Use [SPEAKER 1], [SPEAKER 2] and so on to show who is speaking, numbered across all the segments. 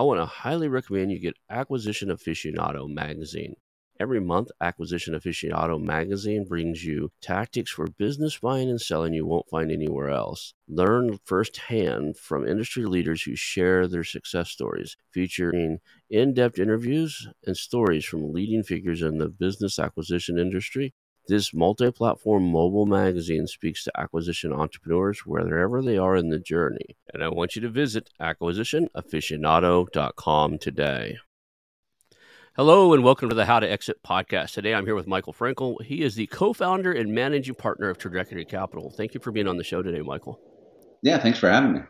[SPEAKER 1] I want to highly recommend you get Acquisition Aficionado magazine. Every month, Acquisition Aficionado magazine brings you tactics for business buying and selling you won't find anywhere else. Learn firsthand from industry leaders who share their success stories, featuring in depth interviews and stories from leading figures in the business acquisition industry this multi platform mobile magazine speaks to acquisition entrepreneurs wherever they are in the journey. And I want you to visit acquisitionaficionado.com today. Hello, and welcome to the How to Exit podcast. Today I'm here with Michael Frankel. He is the co founder and managing partner of Trajectory Capital. Thank you for being on the show today, Michael.
[SPEAKER 2] Yeah, thanks for having me.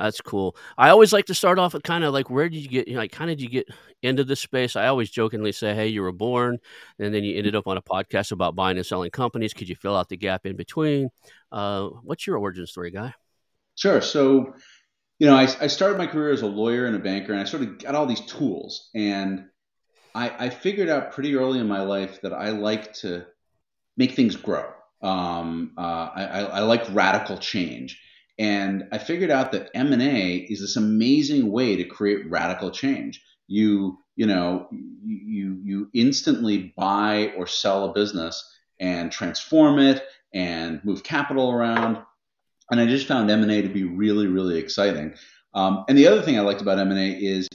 [SPEAKER 1] That's cool. I always like to start off with kind of like where did you get, like kind of did you get into this space? I always jokingly say, hey, you were born, and then you ended up on a podcast about buying and selling companies. Could you fill out the gap in between? Uh, what's your origin story, guy?
[SPEAKER 2] Sure. So, you know, I, I started my career as a lawyer and a banker, and I sort of got all these tools, and I, I figured out pretty early in my life that I like to make things grow. Um, uh, I, I like radical change. And I figured out that M&A is this amazing way to create radical change. You, you know, you, you instantly buy or sell a business and transform it and move capital around. And I just found M&A to be really, really exciting. Um, and the other thing I liked about M&A is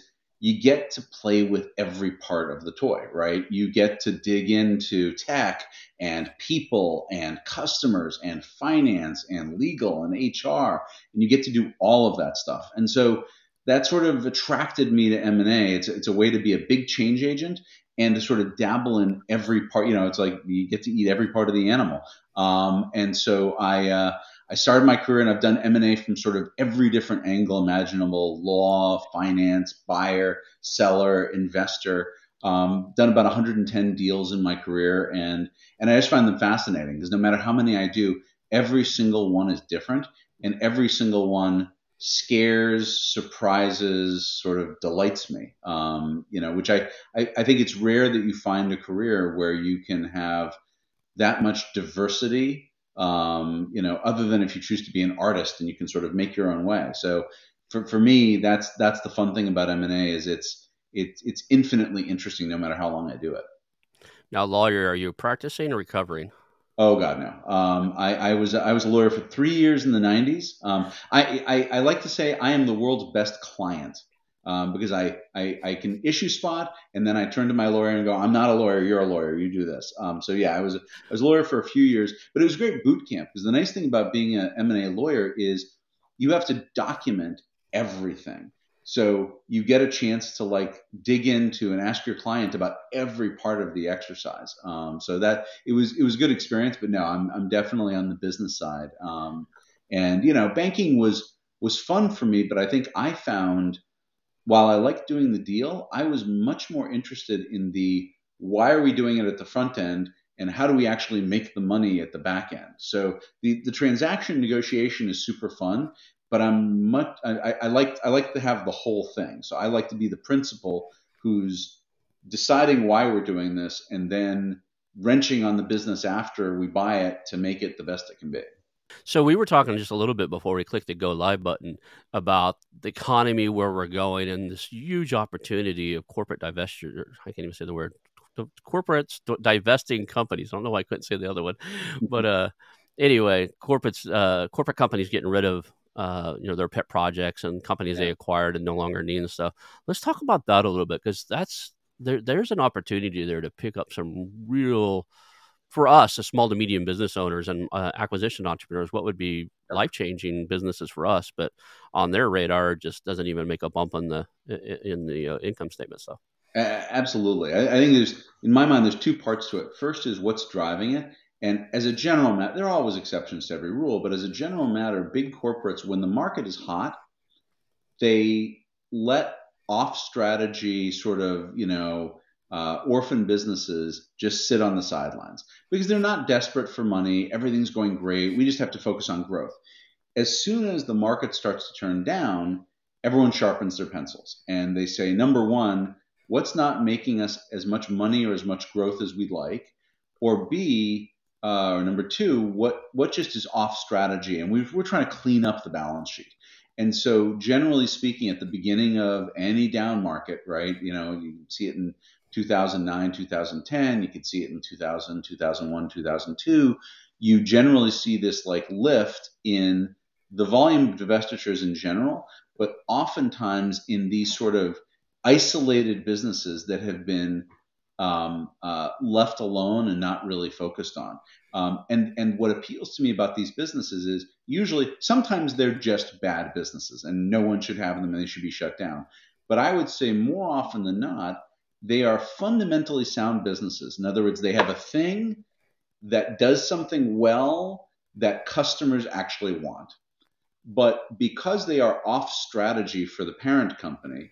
[SPEAKER 2] you get to play with every part of the toy, right? You get to dig into tech and people and customers and finance and legal and HR, and you get to do all of that stuff. And so that sort of attracted me to M&A. It's, it's a way to be a big change agent and to sort of dabble in every part. You know, it's like you get to eat every part of the animal. Um, and so I, uh, I started my career and I've done M&A from sort of every different angle imaginable, law, finance, buyer, seller, investor. Um, done about 110 deals in my career and and I just find them fascinating because no matter how many I do, every single one is different and every single one scares, surprises, sort of delights me. Um, you know, which I, I, I think it's rare that you find a career where you can have that much diversity um, you know, other than if you choose to be an artist and you can sort of make your own way. So for, for me, that's that's the fun thing about M and A is it's it's it's infinitely interesting no matter how long I do it.
[SPEAKER 1] Now, lawyer, are you practicing or recovering?
[SPEAKER 2] Oh God, no. Um, I, I, was I was a lawyer for three years in the '90s. Um, I, I, I like to say I am the world's best client um, because I, I, I can issue spot and then I turn to my lawyer and go, I'm not a lawyer, you're a lawyer, you do this. Um, so yeah, I was a, I was a lawyer for a few years, but it was a great boot camp because the nice thing about being an M&A lawyer is you have to document everything. So you get a chance to like dig into and ask your client about every part of the exercise. Um, so that it was it was a good experience, but no, I'm I'm definitely on the business side. Um, and you know, banking was was fun for me, but I think I found while I liked doing the deal, I was much more interested in the why are we doing it at the front end and how do we actually make the money at the back end. So the, the transaction negotiation is super fun, but I'm much I, I like I like to have the whole thing. So I like to be the principal who's deciding why we're doing this and then wrenching on the business after we buy it to make it the best it can be.
[SPEAKER 1] So we were talking just a little bit before we clicked the go live button about the economy where we're going and this huge opportunity of corporate divestiture. I can't even say the word. Corporates divesting companies. I don't know why I couldn't say the other one, but uh, anyway, corporates, uh, corporate companies getting rid of uh, you know their pet projects and companies yeah. they acquired and no longer need and stuff. Let's talk about that a little bit because that's there. There's an opportunity there to pick up some real for us as small to medium business owners and uh, acquisition entrepreneurs, what would be life changing businesses for us, but on their radar, just doesn't even make a bump in the in the uh, income statement stuff.
[SPEAKER 2] Absolutely, I, I, think there's in my mind there's two parts to it. First is what's driving it, and as a general matter, there are always exceptions to every rule, but as a general matter, big corporates when the market is hot, they let off strategy sort of you know uh, orphan businesses just sit on the sidelines because they're not desperate for money. Everything's going great. We just have to focus on growth. As soon as the market starts to turn down, everyone sharpens their pencils and they say, number one, what's not making us as much money or as much growth as we'd like? Or B, uh, or number two, what what just is off strategy? And we are trying to clean up the balance sheet. And so, generally speaking, at the beginning of any down market, right, you know, you see it in 2009, 2010, you could see it in 2000, 2001, 2002. You generally see this like lift in the volume of divestitures in general, but oftentimes in these sort of isolated businesses that have been um, uh, left alone and not really focused on. Um, and and what appeals to me about these businesses is usually sometimes they're just bad businesses and no one should have them and they should be shut down. But I would say more often than not, they are fundamentally sound businesses. In other words, they have a thing that does something well that customers actually want. But because they are off strategy for the parent company,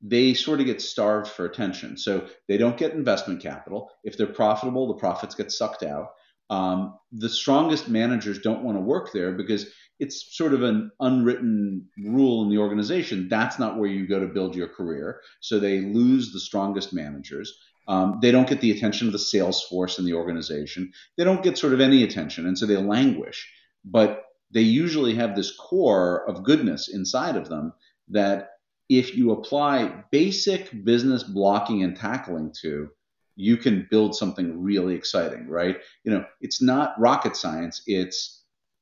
[SPEAKER 2] they sort of get starved for attention. So they don't get investment capital. If they're profitable, the profits get sucked out. Um, the strongest managers don't want to work there because it's sort of an unwritten rule in the organization. That's not where you go to build your career. So they lose the strongest managers. Um, they don't get the attention of the sales force in the organization. They don't get sort of any attention, and so they languish. But they usually have this core of goodness inside of them that if you apply basic business blocking and tackling to, you can build something really exciting, right? You know, it's not rocket science. It's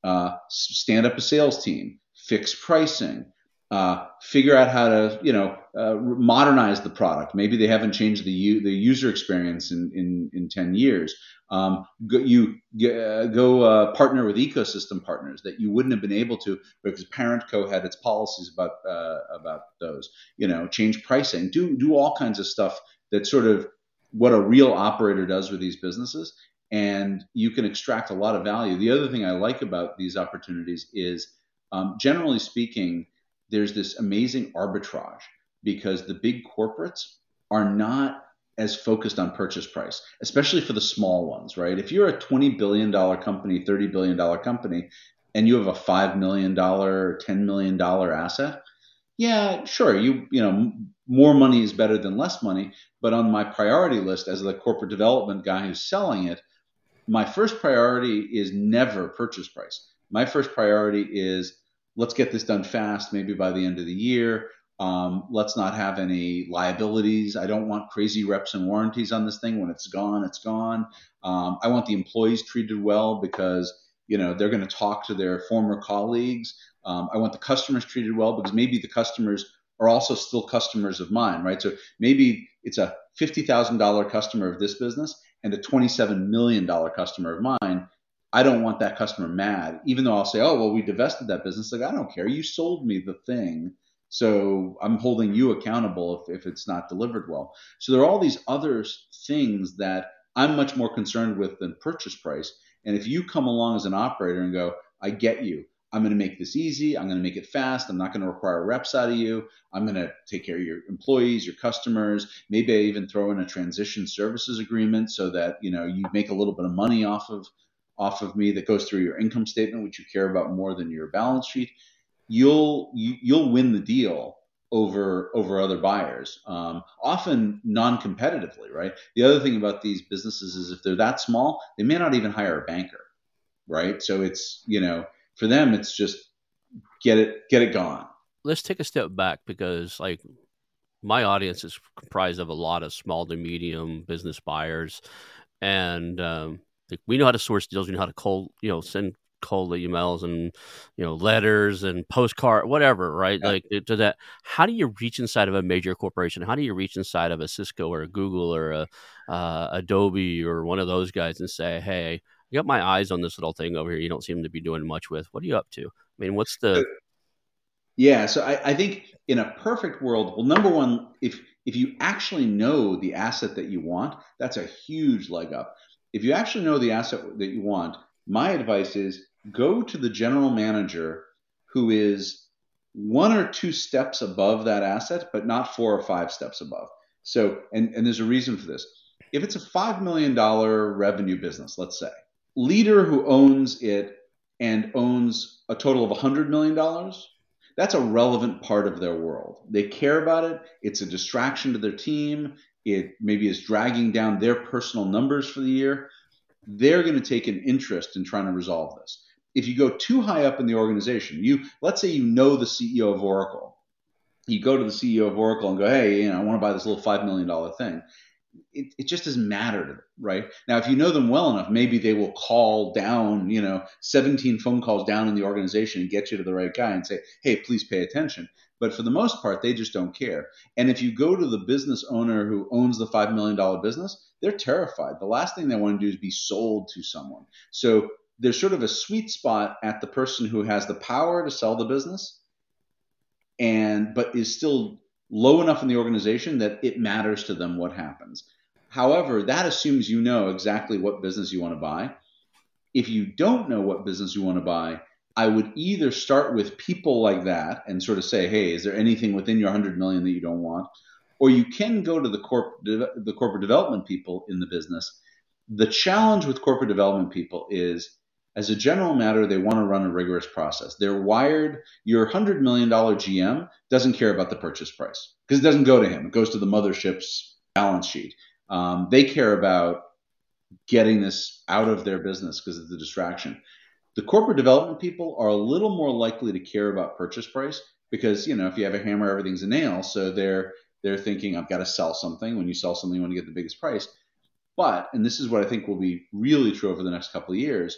[SPEAKER 2] uh, stand up a sales team, fix pricing, uh, figure out how to, you know, uh, modernize the product. Maybe they haven't changed the u- the user experience in in, in ten years. Um, go, you uh, go uh, partner with ecosystem partners that you wouldn't have been able to because parent co had its policies about uh, about those. You know, change pricing, do do all kinds of stuff that sort of what a real operator does with these businesses and you can extract a lot of value the other thing i like about these opportunities is um, generally speaking there's this amazing arbitrage because the big corporates are not as focused on purchase price, especially for the small ones, right? If you're a $20 billion company, $30 billion company, and you have a $5 million, $10 million asset, yeah, sure, you you know more money is better than less money, but on my priority list as the corporate development guy who's selling it, my first priority is never purchase price. My first priority is let's get this done fast, maybe by the end of the year. Um, let's not have any liabilities. I don't want crazy reps and warranties on this thing. When it's gone, it's gone. Um, I want the employees treated well because you know they're going to talk to their former colleagues. Um, I want the customers treated well because maybe the customers are also still customers of mine, right? So maybe it's a $50,000 customer of this business and a $27 million customer of mine. I don't want that customer mad, even though I'll say, oh, well, we divested that business. Like, I don't care. You sold me the thing. So I'm holding you accountable if, if it's not delivered well. So there are all these other things that I'm much more concerned with than purchase price. And if you come along as an operator and go, I get you, I'm going to make this easy. I'm going to make it fast. I'm not going to require reps out of you. I'm going to take care of your employees, your customers. Maybe I even throw in a transition services agreement so that you know you make a little bit of money off of off of me that goes through your income statement, which you care about more than your balance sheet. You'll you, will you will win the deal over over other buyers, um, often non-competitively, right? The other thing about these businesses is if they're that small, they may not even hire a banker, right? So it's you know for them it's just get it get it gone.
[SPEAKER 1] Let's take a step back because like my audience is comprised of a lot of small to medium business buyers. And um, we know how to source deals. We know how to cold you know send cold emails and you know letters and postcard whatever right? Yeah. like to that how do you reach inside of a major corporation? How do you reach inside of a cisco or a google or a uh, adobe or one of those guys and say hey you got my eyes on this little thing over here. You don't seem to be doing much with. What are you up to? I mean, what's the?
[SPEAKER 2] Yeah, so I, I think in a perfect world, well, number one, if if you actually know the asset that you want, that's a huge leg up. If you actually know the asset that you want, my advice is go to the general manager who is one or two steps above that asset, but not four or five steps above. So, and, and there's a reason for this. If it's a $5 million revenue business, let's say, leader who owns it and owns a total of $100 million, that's a relevant part of their world. They care about it. It's a distraction to their team. It maybe is dragging down their personal numbers for the year. They're going to take an interest in trying to resolve this. If you go too high up in the organization, you let's say you know the CEO of Oracle. You go to the CEO of Oracle and go, "Hey, you know, I want to buy this little five million dollar thing." It, it just doesn't matter to them, right? Now, if you know them well enough, maybe they will call down, you know, 17 phone calls down in the organization and get you to the right guy and say, hey, please pay attention. But for the most part, they just don't care. And if you go to the business owner who owns the $5 million business, they're terrified. The last thing they want to do is be sold to someone. So there's sort of a sweet spot at the person who has the power to sell the business and but is still low enough in the organization that it matters to them what happens. However, that assumes you know exactly what business you want to buy. If you don't know what business you want to buy, I would either start with people like that and sort of say, "Hey, is there anything within your 100 million that you don't want?" Or you can go to the corp the corporate development people in the business. The challenge with corporate development people is as a general matter, they want to run a rigorous process. They're wired, your $100 million GM doesn't care about the purchase price because it doesn't go to him. It goes to the mothership's balance sheet. Um, they care about getting this out of their business because it's a distraction. The corporate development people are a little more likely to care about purchase price because, you know, if you have a hammer, everything's a nail. So they're, they're thinking, I've got to sell something. When you sell something, you want to get the biggest price. But, and this is what I think will be really true over the next couple of years,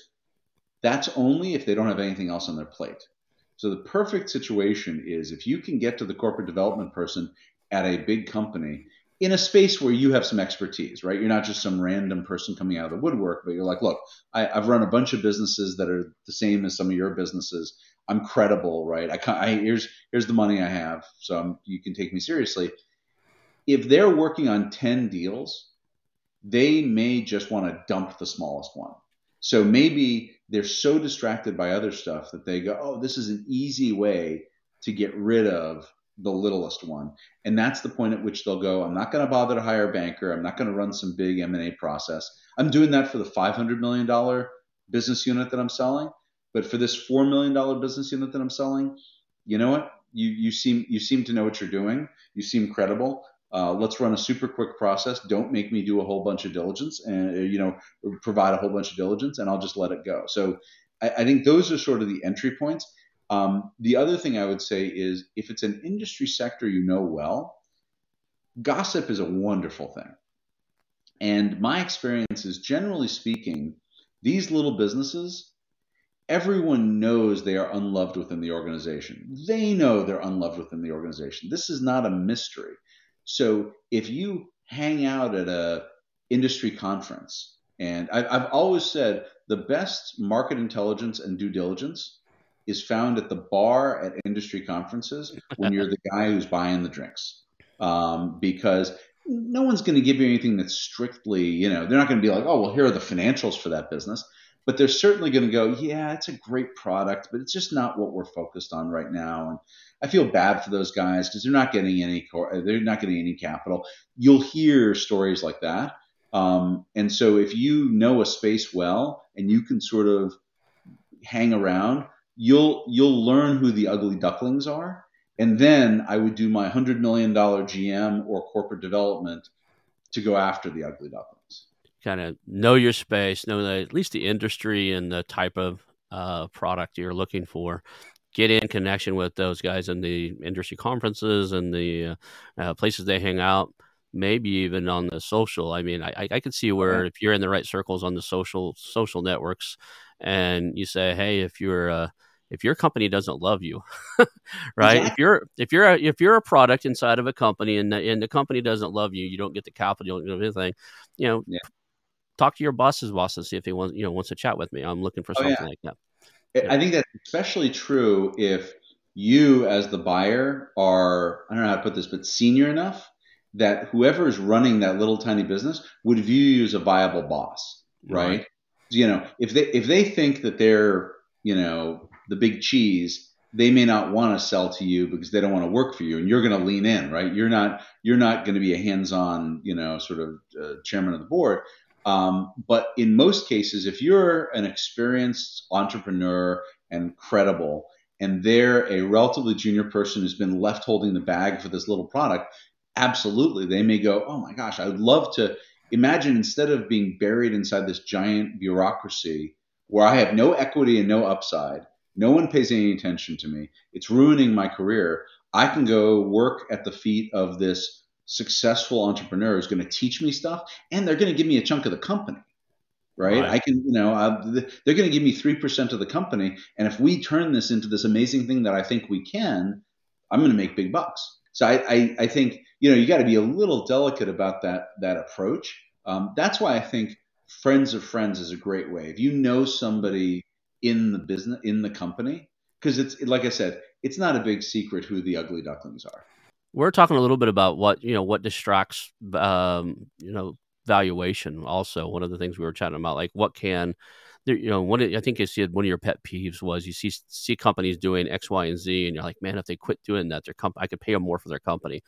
[SPEAKER 2] that's only if they don't have anything else on their plate. So the perfect situation is if you can get to the corporate development person at a big company in a space where you have some expertise, right? You're not just some random person coming out of the woodwork, but you're like, look, I, have run a bunch of businesses that are the same as some of your businesses. I'm credible, right? I, I here's here's the money I have, so I'm, you can take me seriously. If they're working on ten deals, they may just want to dump the smallest one. So maybe they're so distracted by other stuff that they go, oh, this is an easy way to get rid of the littlest one. And that's the point at which they'll go, I'm not going to bother to hire a banker. I'm not going to run some big M&A process. I'm doing that for the $500 million business unit that I'm selling. But for this $4 million business unit that I'm selling, you know what? You, you seem you seem to know what you're doing. You seem credible. Uh, let's run a super quick process. Don't make me do a whole bunch of diligence and uh, you know provide a whole bunch of diligence, and I'll just let it go. So I, I think those are sort of the entry points. Um, the other thing I would say is if it's an industry sector you know well, gossip is a wonderful thing. And my experience is generally speaking, these little businesses, everyone knows they are unloved within the organization. They know they're unloved within the organization. This is not a mystery. So if you hang out at a industry conference, and I've, I've always said the best market intelligence and due diligence is found at the bar at industry conferences when you're the guy who's buying the drinks, um, because no one's going to give you anything that's strictly, you know, they're not going to be like, oh, well, here are the financials for that business. But they're certainly going to go, yeah, it's a great product, but it's just not what we're focused on right now. And I feel bad for those guys because they're not getting any they're not getting any capital. You'll hear stories like that. Um, and so if you know a space well and you can sort of hang around, you'll you'll learn who the ugly ducklings are. And then I would do my hundred million dollar GM or corporate development to go after the ugly ducklings.
[SPEAKER 1] Kind of know your space, know the, at least the industry and the type of uh, product you're looking for, get in connection with those guys in the industry conferences and the uh, uh, places they hang out maybe even on the social i mean i i could see where if you're in the right circles on the social social networks and you say hey if you're uh, if your company doesn't love you right exactly. if you're if you're a, if you're a product inside of a company and the, and the company doesn't love you you don't get the capital you don't get anything you know yeah. Talk to your boss's boss and see if he wants you know wants to chat with me i'm looking for oh, something yeah. like that
[SPEAKER 2] I think that's especially true if you, as the buyer, are I don't know how to put this, but senior enough that whoever is running that little tiny business would view you as a viable boss, right? right? You know, if they if they think that they're you know the big cheese they may not want to sell to you because they don't want to work for you and you're going to lean in right you're not you're not going to be a hands-on you know sort of uh, chairman of the board um, but in most cases if you're an experienced entrepreneur and credible and they're a relatively junior person who's been left holding the bag for this little product absolutely they may go oh my gosh i would love to imagine instead of being buried inside this giant bureaucracy where i have no equity and no upside no one pays any attention to me. It's ruining my career. I can go work at the feet of this successful entrepreneur is going to teach me stuff, and they're going to give me a chunk of the company. Right? right. I can, you know, uh, they're going to give me 3% of the company. And if we turn this into this amazing thing that I think we can, I'm going to make big bucks. So I, I, I think, you know, you got to be a little delicate about that, that approach. Um, that's why I think friends of friends is a great way. If you know somebody in the business in the company because it's like I said, it's not a big secret who the ugly ducklings are.
[SPEAKER 1] We're talking a little bit about what you know what distracts um, you know valuation. Also, one of the things we were chatting about, like what can you know, one I think you said one of your pet peeves was you see see companies doing X, Y, and Z, and you're like, man, if they quit doing that, their comp- I could pay them more for their company.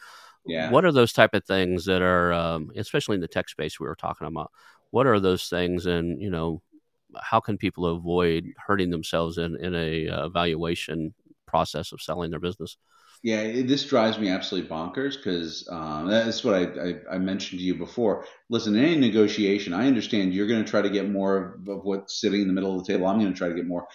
[SPEAKER 1] Yeah. What are those type of things that are, um, especially in the tech space we were talking about? What are those things, and you know, how can people avoid hurting themselves in in a uh, evaluation process of selling their business?
[SPEAKER 2] Yeah, it, this drives me absolutely bonkers because um, that's what I, I, I, mentioned to you before. Listen, in any negotiation, I understand you're going to try to get more of what's sitting in the middle of the table. I'm going to try to get more.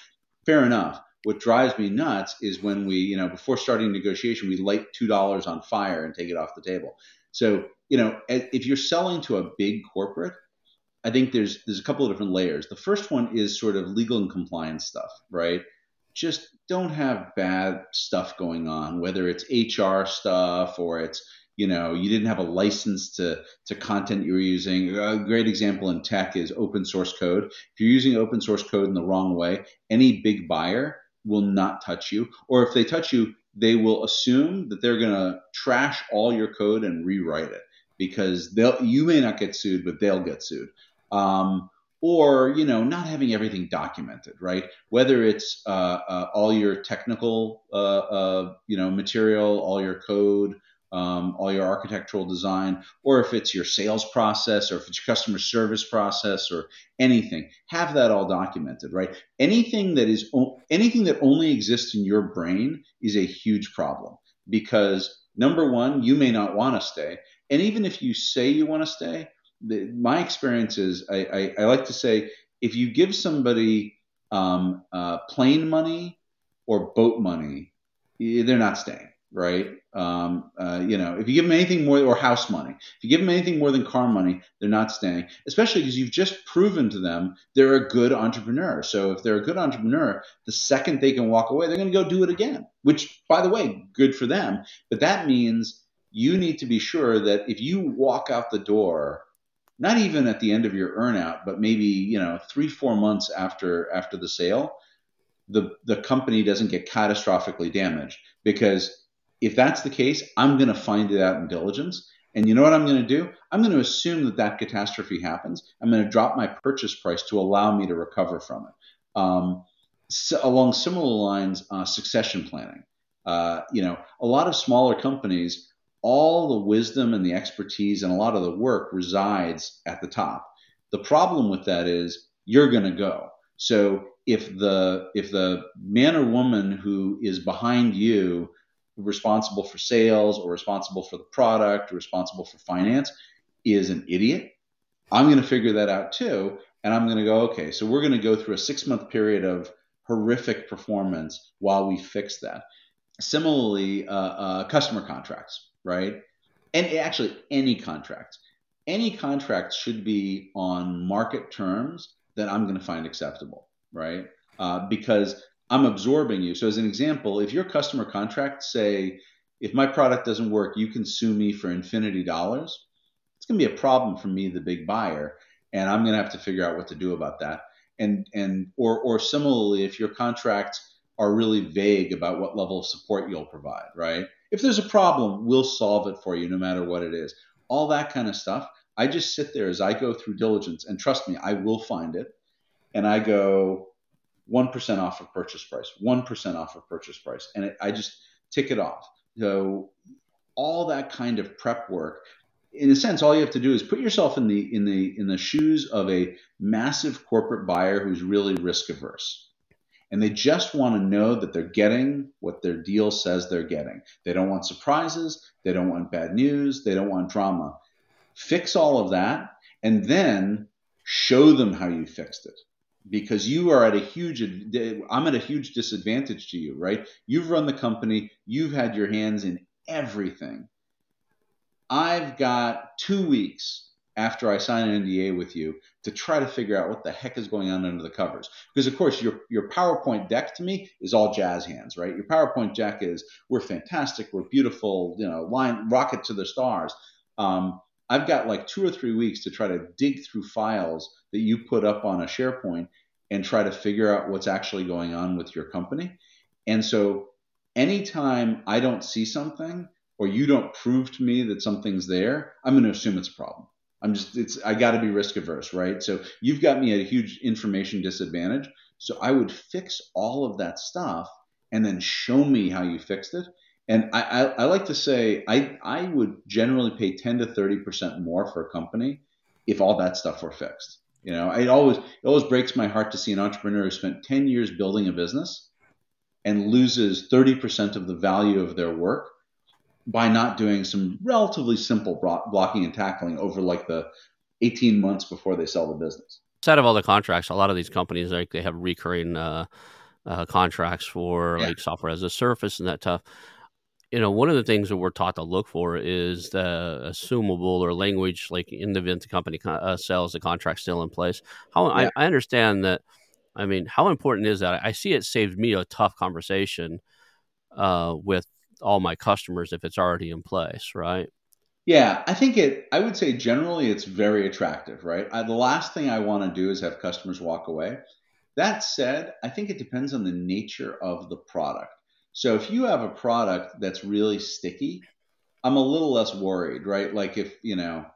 [SPEAKER 2] Fair enough. What drives me nuts is when we, you know, before starting negotiation, we light two dollars on fire and take it off the table. So, you know, if you're selling to a big corporate, I think there's there's a couple of different layers. The first one is sort of legal and compliance stuff, right? Just don't have bad stuff going on, whether it's HR stuff or it's you know you didn't have a license to to content you were using. A great example in tech is open source code. If you're using open source code in the wrong way, any big buyer will not touch you, or if they touch you, they will assume that they're going to trash all your code and rewrite it because they'll you may not get sued, but they'll get sued um, or you know not having everything documented right? Whether it's uh, uh, all your technical uh, uh you know material all your code um, all your architectural design or if it's your sales process or if it's your customer service process or anything have that all documented right? Anything that is anything that only exists in your brain is a huge problem because number one you may not want to stay and even if you say you want to stay the, my experience is I, I, I, like to say if you give somebody um, uh, plane money or boat money, they're not staying, right? Um, uh, you know, if you give them anything more or house money, if you give them anything more than car money, they're not staying. Especially because you've just proven to them they're a good entrepreneur. So if they're a good entrepreneur, the second they can walk away, they're going to go do it again. Which, by the way, good for them. But that means you need to be sure that if you walk out the door not even at the end of your earnout, but maybe you know three four months after after the sale, the the company doesn't get catastrophically damaged because if that's the case, I'm going to find it out in diligence. And you know what I'm going to do? I'm going to assume that that catastrophe happens. I'm going to drop my purchase price to allow me to recover from it. Um, so along similar lines, uh, succession planning. Uh, you know, a lot of smaller companies all the wisdom and the expertise and a lot of the work resides at the top. The problem with that is you're going to go. So if the if the man or woman who is behind you responsible for sales or responsible for the product or responsible for finance is an idiot, I'm going to figure that out too and I'm going to go okay, so we're going to go through a 6-month period of horrific performance while we fix that. Similarly, uh, uh, customer contracts right? And actually, any contract, any contract should be on market terms that I'm going to find acceptable, right? Uh, because I'm absorbing you. So, as an example, if your customer contract say, if my product doesn't work, you can sue me for infinity dollars, it's going to be a problem for me, the big buyer, and I'm going to have to figure out what to do about that. And and or or similarly, if your contracts are really vague about what level of support you'll provide, right? If there's a problem, we'll solve it for you no matter what it is. All that kind of stuff. I just sit there as I go through diligence, and trust me, I will find it. And I go, 1% off of purchase price, 1% off of purchase price. And it, I just tick it off. So all that kind of prep work, in a sense, all you have to do is put yourself in the in the in the shoes of a massive corporate buyer who's really risk averse. And they just want to know that they're getting what their deal says they're getting. They don't want surprises. They don't want bad news. They don't want drama. Fix all of that and then show them how you fixed it because you are at a huge i'm at a huge disadvantage to you right you've run the company you've had your hands in everything i've got two weeks after i sign an nda with you to try to figure out what the heck is going on under the covers because of course your your powerpoint deck to me is all jazz hands right your powerpoint deck is we're fantastic we're beautiful you know line rocket to the stars um, I've got like two or three weeks to try to dig through files that you put up on a SharePoint and try to figure out what's actually going on with your company. And so anytime I don't see something or you don't prove to me that something's there, I'm going to assume it's a problem. I'm just it's I got to be risk averse, right? So you've got me at a huge information disadvantage. So I would fix all of that stuff and then show me how you fixed it and I, I, I, like to say I, I would generally pay 10 to 30% more for a company if all that stuff were fixed. You know, it always it always breaks my heart to see an entrepreneur who spent 10 years building a business and loses 30% of the value of their work by not doing some relatively simple blocking and tackling over like the 18 months before they sell the business.
[SPEAKER 1] Outside of all the contracts, a lot of these companies like they have recurring uh, uh, contracts for yeah. like software as a service and that stuff you know, one of the things that we're taught to look for is the assumable or language, like in the event the company uh, sells, the contract still in place. How yeah. I, I, understand that. I mean, how important is that? I see it saved me a tough conversation uh, with all my customers if it's already in place, right?
[SPEAKER 2] Yeah, I think it. I would say generally it's very attractive, right? I, the last thing I want to do is have customers walk away. That said, I think it depends on the nature of the product. So if you have a product that's really sticky, I'm a little less worried, right? Like if you know,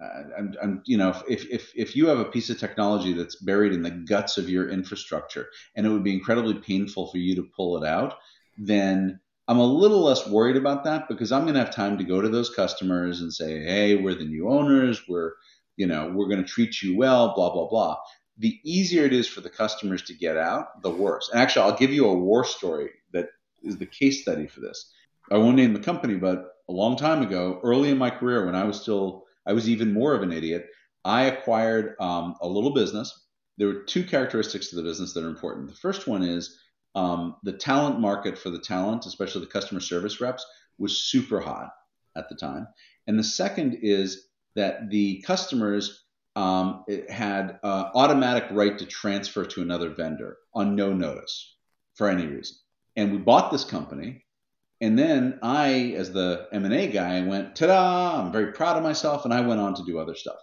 [SPEAKER 2] uh, I'm, I'm, you know, if, if if you have a piece of technology that's buried in the guts of your infrastructure and it would be incredibly painful for you to pull it out, then I'm a little less worried about that because I'm going to have time to go to those customers and say, hey, we're the new owners, we're you know, we're going to treat you well, blah blah blah. The easier it is for the customers to get out, the worse. And actually, I'll give you a war story that is the case study for this. I won't name the company, but a long time ago, early in my career, when I was still, I was even more of an idiot. I acquired um, a little business. There were two characteristics to the business that are important. The first one is um, the talent market for the talent, especially the customer service reps, was super hot at the time. And the second is that the customers um, had uh, automatic right to transfer to another vendor on no notice for any reason and we bought this company. And then I, as the M&A guy, went, ta-da, I'm very proud of myself. And I went on to do other stuff.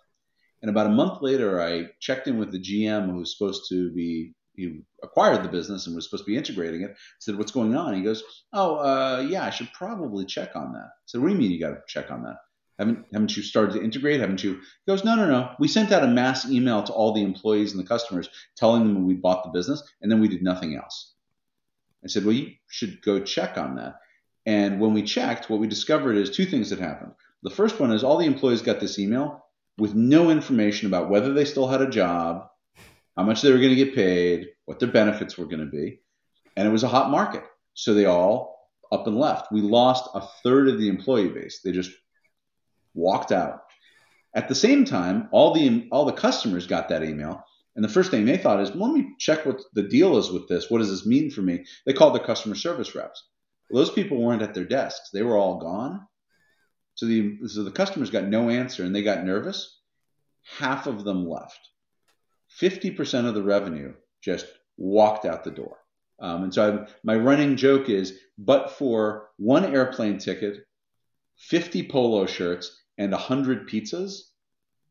[SPEAKER 2] And about a month later, I checked in with the GM who was supposed to be, he acquired the business and was supposed to be integrating it. Said, what's going on? He goes, oh, uh, yeah, I should probably check on that. I said, what do you mean you got to check on that? Haven't, haven't you started to integrate? Haven't you? He goes, no, no, no. We sent out a mass email to all the employees and the customers telling them we bought the business, and then we did nothing else. I said, well, you should go check on that. And when we checked, what we discovered is two things that happened. The first one is all the employees got this email with no information about whether they still had a job, how much they were going to get paid, what their benefits were going to be. And it was a hot market. So they all up and left. We lost a third of the employee base. They just walked out. At the same time, all the all the customers got that email and the first thing they thought is, well, let me check what the deal is with this. What does this mean for me? They called their customer service reps. Well, those people weren't at their desks. They were all gone. So the, so the customers got no answer and they got nervous. Half of them left. 50% of the revenue just walked out the door. Um, and so I, my running joke is, but for one airplane ticket, 50 polo shirts, and 100 pizzas,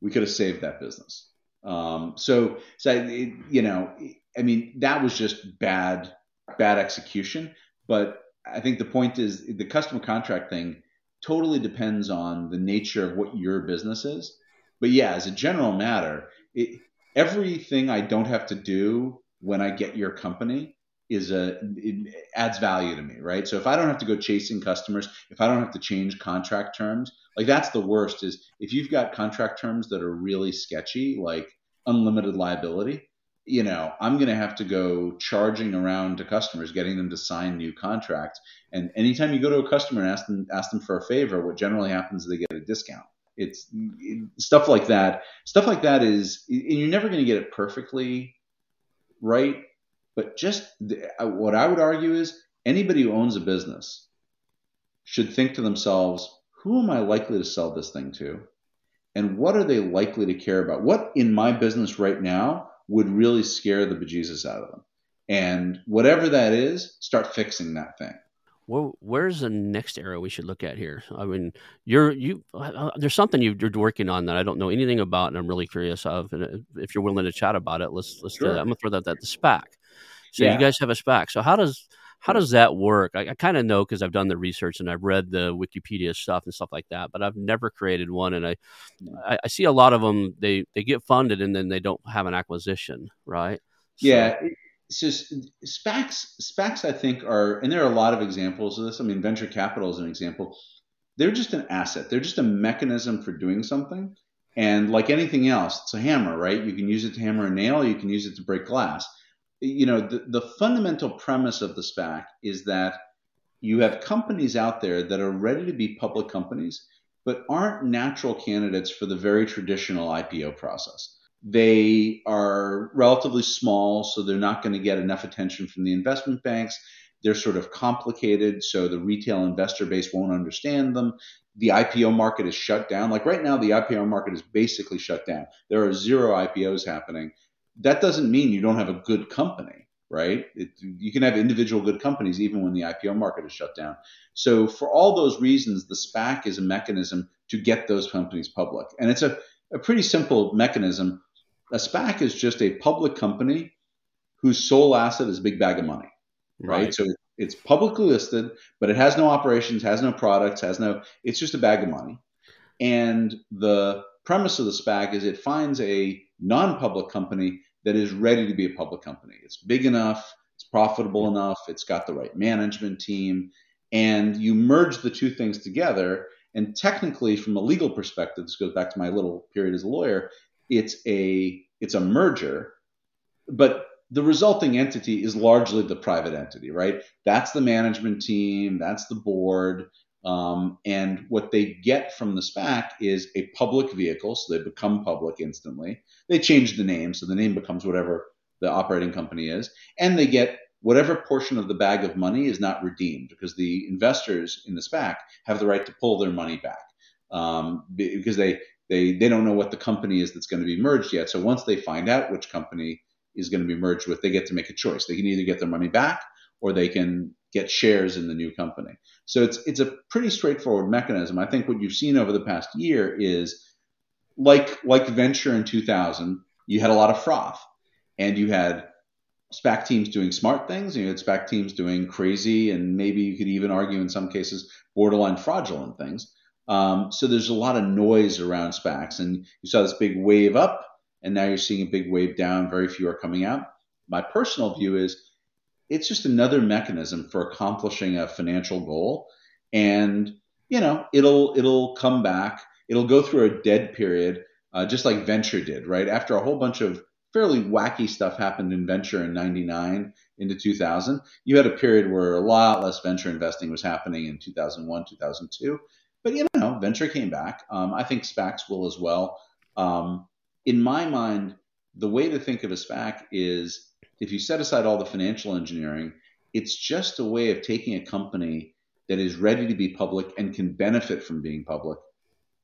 [SPEAKER 2] we could have saved that business. Um, so, so it, you know, I mean, that was just bad, bad execution. But I think the point is the customer contract thing totally depends on the nature of what your business is. But yeah, as a general matter, it, everything I don't have to do when I get your company is a it adds value to me, right? So if I don't have to go chasing customers, if I don't have to change contract terms, like that's the worst is if you've got contract terms that are really sketchy, like unlimited liability, you know, I'm going to have to go charging around to customers, getting them to sign new contracts. And anytime you go to a customer and ask them ask them for a favor, what generally happens is they get a discount. It's it, stuff like that. Stuff like that is, and you're never going to get it perfectly right. But just the, uh, what I would argue is anybody who owns a business should think to themselves, who am I likely to sell this thing to? And what are they likely to care about? What in my business right now would really scare the bejesus out of them. And whatever that is, start fixing that thing.
[SPEAKER 1] Well, where's the next area we should look at here? I mean, you're you. Uh, uh there's something you, are working on that I don't know anything about, and I'm really curious of. And uh, if you're willing to chat about it, let's let's. Sure. I'm gonna throw that at the SPAC. So yeah. you guys have a SPAC. So how does how does that work? I, I kind of know because I've done the research and I've read the Wikipedia stuff and stuff like that, but I've never created one. And I, mm. I, I see a lot of them. They they get funded and then they don't have an acquisition, right?
[SPEAKER 2] So, yeah. So SPACs, SPACs, I think are, and there are a lot of examples of this. I mean, venture capital is an example. They're just an asset. They're just a mechanism for doing something. And like anything else, it's a hammer, right? You can use it to hammer a nail. You can use it to break glass you know, the, the fundamental premise of the SPAC is that you have companies out there that are ready to be public companies, but aren't natural candidates for the very traditional IPO process. They are relatively small, so they're not going to get enough attention from the investment banks. They're sort of complicated, so the retail investor base won't understand them. The IPO market is shut down. Like right now, the IPO market is basically shut down. There are zero IPOs happening that doesn't mean you don't have a good company, right? It, you can have individual good companies even when the IPO market is shut down. So for all those reasons, the SPAC is a mechanism to get those companies public, and it's a, a pretty simple mechanism. A SPAC is just a public company whose sole asset is a big bag of money, right? right? So it's publicly listed, but it has no operations, has no products, has no. It's just a bag of money, and the premise of the SPAC is it finds a non-public company that is ready to be a public company. It's big enough, it's profitable enough, it's got the right management team, and you merge the two things together. And technically, from a legal perspective, this goes back to my little period as a lawyer. It's a it's a merger, but the resulting entity is largely the private entity, right? That's the management team, that's the board, um, and what they get from the SPAC is a public vehicle, so they become public instantly. They change the name, so the name becomes whatever the operating company is, and they get whatever portion of the bag of money is not redeemed because the investors in the SPAC have the right to pull their money back um, because they, they they don't know what the company is that's going to be merged yet. So once they find out which company is going to be merged with, they get to make a choice. They can either get their money back or they can get shares in the new company. So it's it's a pretty straightforward mechanism. I think what you've seen over the past year is like like venture in 2000, you had a lot of froth, and you had SPAC teams doing smart things, and you had SPAC teams doing crazy, and maybe you could even argue in some cases borderline fraudulent things. Um, so there's a lot of noise around SPACs, and you saw this big wave up, and now you're seeing a big wave down. Very few are coming out. My personal view is it's just another mechanism for accomplishing a financial goal and you know it'll it'll come back it'll go through a dead period uh, just like venture did right after a whole bunch of fairly wacky stuff happened in venture in 99 into 2000 you had a period where a lot less venture investing was happening in 2001 2002 but you know venture came back um, i think spacs will as well um, in my mind the way to think of a spac is if you set aside all the financial engineering, it's just a way of taking a company that is ready to be public and can benefit from being public,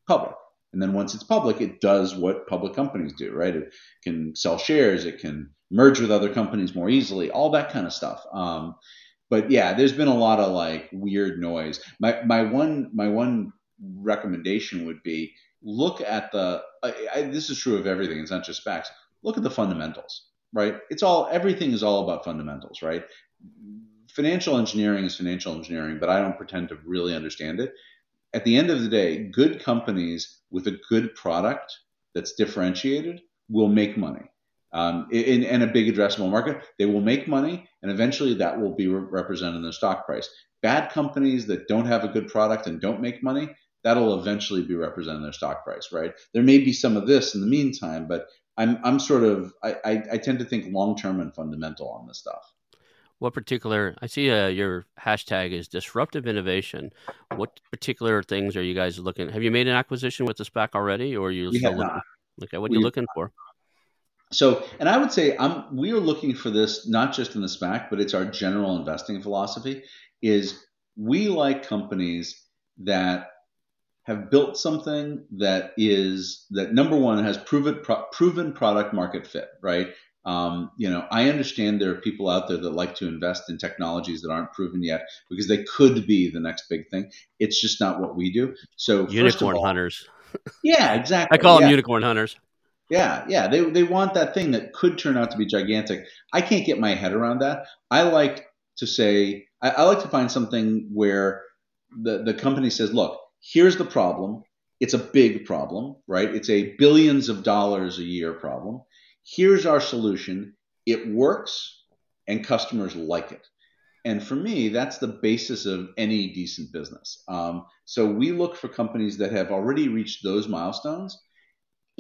[SPEAKER 2] public. And then once it's public, it does what public companies do, right? It can sell shares, it can merge with other companies more easily, all that kind of stuff. Um, but yeah, there's been a lot of like weird noise. My my one my one recommendation would be look at the. I, I, this is true of everything. It's not just SPACs. Look at the fundamentals right? It's all everything is all about fundamentals, right? Financial engineering is financial engineering, but I don't pretend to really understand it. At the end of the day, good companies with a good product that's differentiated will make money. Um, in, in, a big addressable market. They will make money, and eventually that will be re- represented in their stock price. Bad companies that don't have a good product and don't make money, that'll eventually be represented in their stock price, right? There may be some of this in the meantime, but I'm I'm sort of I, I, I tend to think long term and fundamental on this stuff.
[SPEAKER 1] What particular? I see uh, your hashtag is disruptive innovation. What particular things are you guys looking? Have you made an acquisition with the SPAC already, or are you still looking? Okay, what are you looking for?
[SPEAKER 2] So, and I would say I'm we are looking for this not just in the SPAC, but it's our general investing philosophy. Is we like companies that have built something that is that number one has proven pro, proven product market fit, right? Um, you know, I understand there are people out there that like to invest in technologies that aren't proven yet because they could be the next big thing. It's just not what we do. So
[SPEAKER 1] unicorn all, hunters.
[SPEAKER 2] Yeah, exactly.
[SPEAKER 1] I call
[SPEAKER 2] them
[SPEAKER 1] unicorn hunters.
[SPEAKER 2] Yeah, yeah. They they want that thing that could turn out to be gigantic. I can't get my head around that. I like to say I, I like to find something where the, the company says, look, here's the problem. It's a big problem, right? It's a billions of dollars a year problem. Here's our solution. It works and customers like it. And for me, that's the basis of any decent business. Um, so we look for companies that have already reached those milestones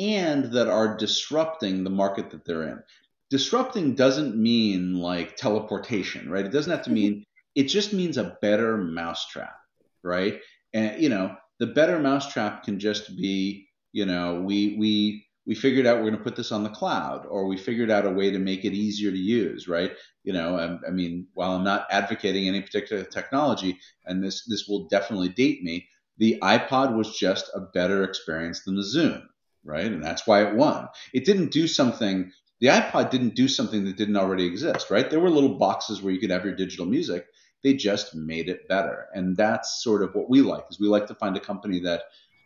[SPEAKER 2] and that are disrupting the market that they're in. Disrupting doesn't mean like teleportation, right? It doesn't have to mm-hmm. mean, it just means a better mousetrap, right? And you know, the better mousetrap can just be, you know, we we we figured out we're going to put this on the cloud, or we figured out a way to make it easier to use, right? You know, I, I mean, while I'm not advocating any particular technology, and this this will definitely date me, the iPod was just a better experience than the Zune, right? And that's why it won. It didn't do something. The iPod didn't do something that didn't already exist, right? There were little boxes where you could have your digital music, they just made it better. And that's sort of what we like is we like to find a company that,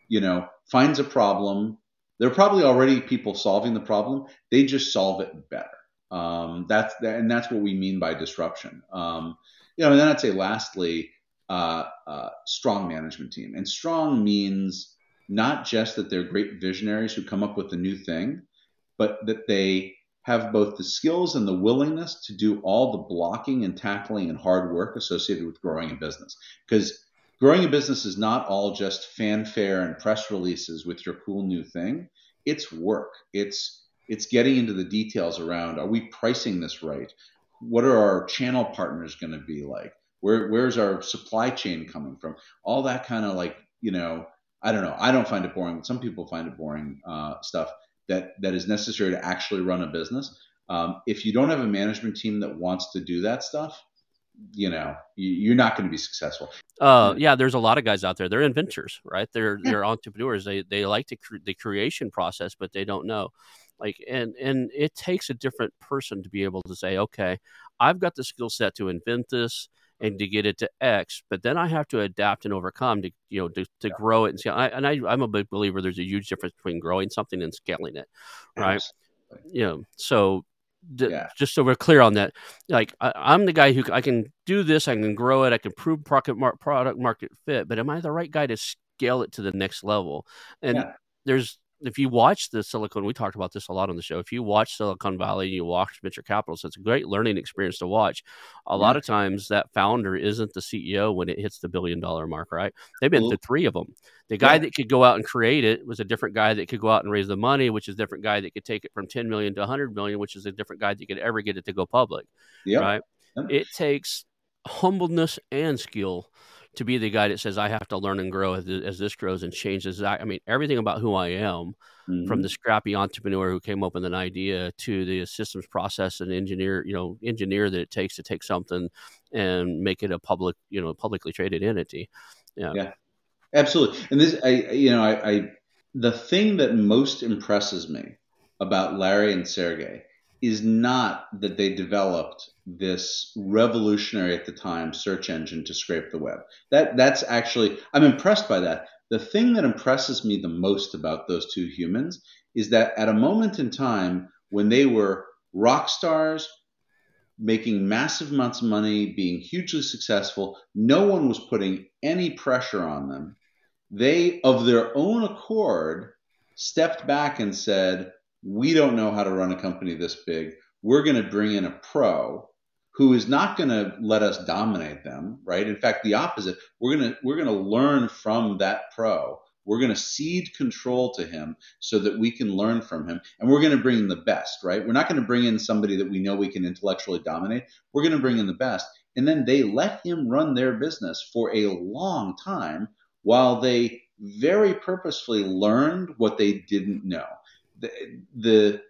[SPEAKER 2] you know, finds a problem. There are probably already people solving the problem. They just solve it better. Um, that's and that's what we mean by disruption. Um, you know, and then I'd say lastly, uh, uh, strong management team. And strong means not just that they're great visionaries who come up with a new thing, but that they have both the skills and the willingness to do all the blocking and tackling and hard work associated with growing a business. Because growing a business is not all just fanfare and press releases with your cool new thing. It's work. It's it's getting into the details around are we pricing this right? What are our channel partners going to be like? Where where's our supply chain coming from? All that kind of like, you know, I don't know. I don't find it boring. Some people find it boring uh, stuff that that is necessary to actually run a business. Um, if you don't have a management team that wants to do that stuff, you know, you, are not going to be successful.
[SPEAKER 1] Uh, yeah, there's a lot of guys out there. They're inventors, right? They're yeah. they're entrepreneurs. They they like the cre- the creation process, but they don't know. Like, and and it takes a different person to be able to say, okay, I've got the skill set to invent this and to get it to X, but then I have to adapt and overcome to you know to, to yeah. grow it and see. I, and I, I'm a big believer. There's a huge difference between growing something and scaling it, right? Absolutely. You know, so d- yeah. just so we're clear on that, like I, am the guy who I can do this, I can grow it, I can prove product product market fit, but am I the right guy to scale it to the next level? And yeah. there's if you watch the Silicon, we talked about this a lot on the show. If you watch Silicon Valley, you watch venture capital, so it's a great learning experience to watch. A yeah. lot of times, that founder isn't the CEO when it hits the billion dollar mark, right? They've been through three of them. The guy yeah. that could go out and create it was a different guy that could go out and raise the money, which is a different guy that could take it from 10 million to 100 million, which is a different guy that could ever get it to go public. Yeah. Right. It takes humbleness and skill to be the guy that says I have to learn and grow as, as this grows and changes. I, I mean, everything about who I am, mm-hmm. from the scrappy entrepreneur who came up with an idea to the systems process and engineer, you know, engineer that it takes to take something and make it a public, you know, publicly traded entity.
[SPEAKER 2] Yeah, yeah, absolutely. And this, I, you know, I, I the thing that most impresses me about Larry and Sergey is not that they developed this revolutionary at the time search engine to scrape the web. That that's actually I'm impressed by that. The thing that impresses me the most about those two humans is that at a moment in time when they were rock stars, making massive amounts of money, being hugely successful, no one was putting any pressure on them. They, of their own accord, stepped back and said, we don't know how to run a company this big. We're going to bring in a pro who is not going to let us dominate them, right? In fact, the opposite. We're going to we're going to learn from that pro. We're going to cede control to him so that we can learn from him, and we're going to bring in the best, right? We're not going to bring in somebody that we know we can intellectually dominate. We're going to bring in the best, and then they let him run their business for a long time while they very purposefully learned what they didn't know. The, the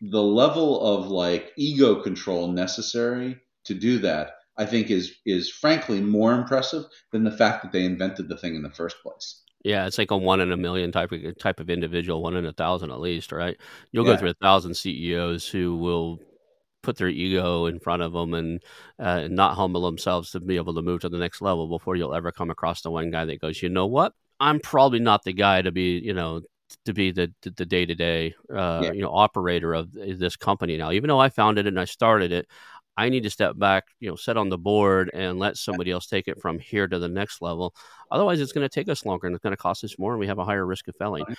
[SPEAKER 2] the level of like ego control necessary to do that, I think is is frankly more impressive than the fact that they invented the thing in the first place.
[SPEAKER 1] Yeah, it's like a one in a million type of type of individual, one in a thousand at least, right? You'll
[SPEAKER 2] Yeah.
[SPEAKER 1] go through a thousand CEOs who will put their ego in front of them and uh, not humble themselves to be able to move to the next level before you'll ever come across the one guy that goes, you know what? I'm probably not the guy to be, you know, to be the the day to day, you know, operator of this company now. Even though I founded it and I started it, I need to step back, you know, sit on the board and let somebody else take it from here to the next level. Otherwise, it's going to take us longer and it's going to cost us more, and we have a higher risk of failing.
[SPEAKER 2] Right.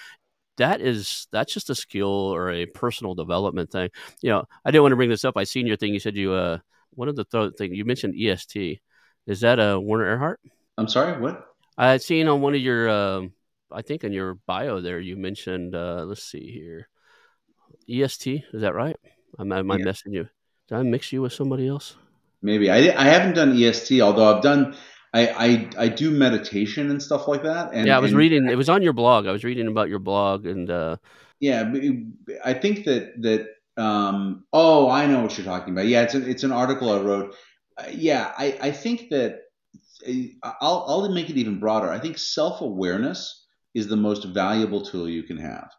[SPEAKER 1] That is that's just a skill or a personal development thing. You know, I didn't want to bring this up. I seen your thing. You said you uh one of the th- thing you mentioned EST. Is that a uh, Werner Erhard?
[SPEAKER 2] I'm sorry, what?
[SPEAKER 1] I had seen on one of your, um, I think in your bio there, you mentioned. Uh, let's see here, EST. Is that right? Am, I- am I messing you? Did I mix you with somebody else?
[SPEAKER 2] Maybe I, I haven't done EST, although I've done I, I I do meditation and stuff like that. And
[SPEAKER 1] yeah, I was
[SPEAKER 2] and-
[SPEAKER 1] reading. It was on your blog. I was reading about your blog, and uh,
[SPEAKER 2] Yeah, I think that that. Um, oh, I know what you're talking about. Yeah, it's a, it's an article I wrote. Uh, yeah, I, I think that uh, I'll I'll make it even broader. I think self awareness is the most valuable tool you can have.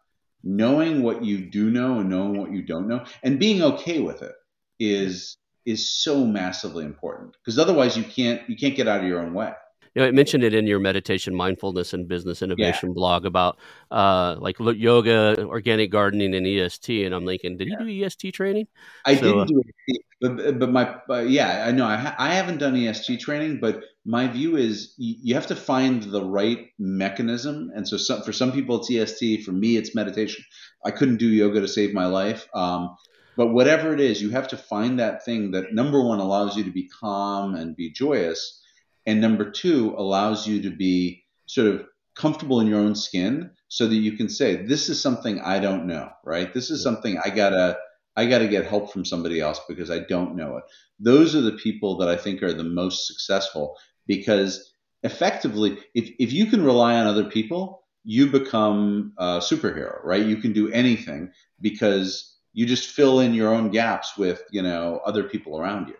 [SPEAKER 2] Knowing what you do know and knowing what you don't know, and being okay with it is is so massively important. Because otherwise, you can't you can't get out of your own way.
[SPEAKER 1] You know, it mentioned it in your meditation, mindfulness, and business innovation blog about uh, like yoga, organic gardening, and EST. And I'm thinking, did you do EST training?
[SPEAKER 2] I
[SPEAKER 1] So,
[SPEAKER 2] didn't
[SPEAKER 1] uh,
[SPEAKER 2] do it, but but my but yeah, I know I, ha- I haven't done EST training, but my view is you, you have to find the right mechanism, and so some, for some people it's EST, for me it's meditation. I couldn't do yoga to save my life, um, but whatever it is, you have to find that thing that number one allows you to be calm and be joyous, and number two allows you to be sort of comfortable in your own skin, so that you can say this is something I don't know, right? This is something I gotta I got to get help from somebody else because I don't know it. Those are the people that I think are the most successful because effectively, if, if you can rely on other people, you become a superhero, right? You can do anything because you just fill in your own gaps with, you know, other people around you.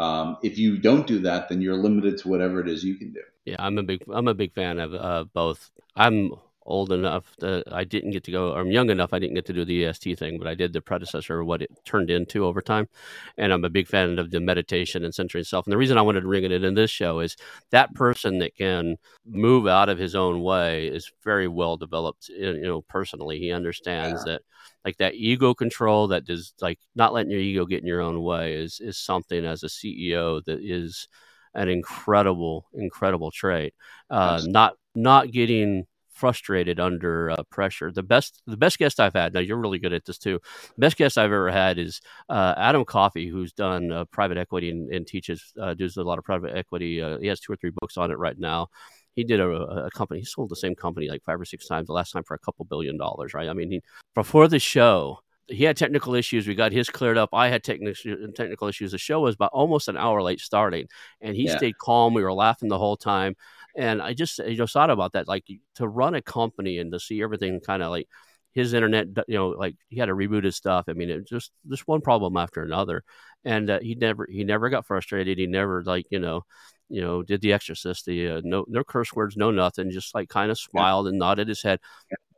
[SPEAKER 2] Um, if you don't do that, then you're limited to whatever it is you can do.
[SPEAKER 1] Yeah, I'm a big I'm a big fan of uh, both. I'm old enough that I didn't get to go, or I'm young enough I didn't get to do the EST thing, but I did the predecessor, of what it turned into over time. And I'm a big fan of the meditation and centering self. And the reason I wanted to bring it in this show is that person that can move out of his own way is very well developed, you know, personally. He understands that like that ego control that does like not letting your ego get in your own way is is something as a CEO that is an incredible, incredible trait. Uh, not not getting frustrated under uh, pressure. The best the best guest I've had. Now you're really good at this too. Best guest I've ever had is uh, Adam Coffey, who's done uh, private equity and, and teaches uh, does a lot of private equity. Uh, he has two or three books on it right now. He did a, a company. He sold the same company like five or six times. The last time for a couple billion dollars, right? I mean, he, before the show, he had technical issues. We got his cleared up. I had technical technical issues. The show was about almost an hour late starting, and he
[SPEAKER 2] Yeah.
[SPEAKER 1] stayed calm. We were laughing the whole time, and I just you know thought about that, like to run a company and to see everything kind of like his internet, you know, like he had to reboot his stuff. I mean, it just just one problem after another, and uh, he never he never got frustrated. He never like you know. You know, did the Exorcist? The uh, no, no curse words, no nothing. Just like kind of smiled and nodded his head.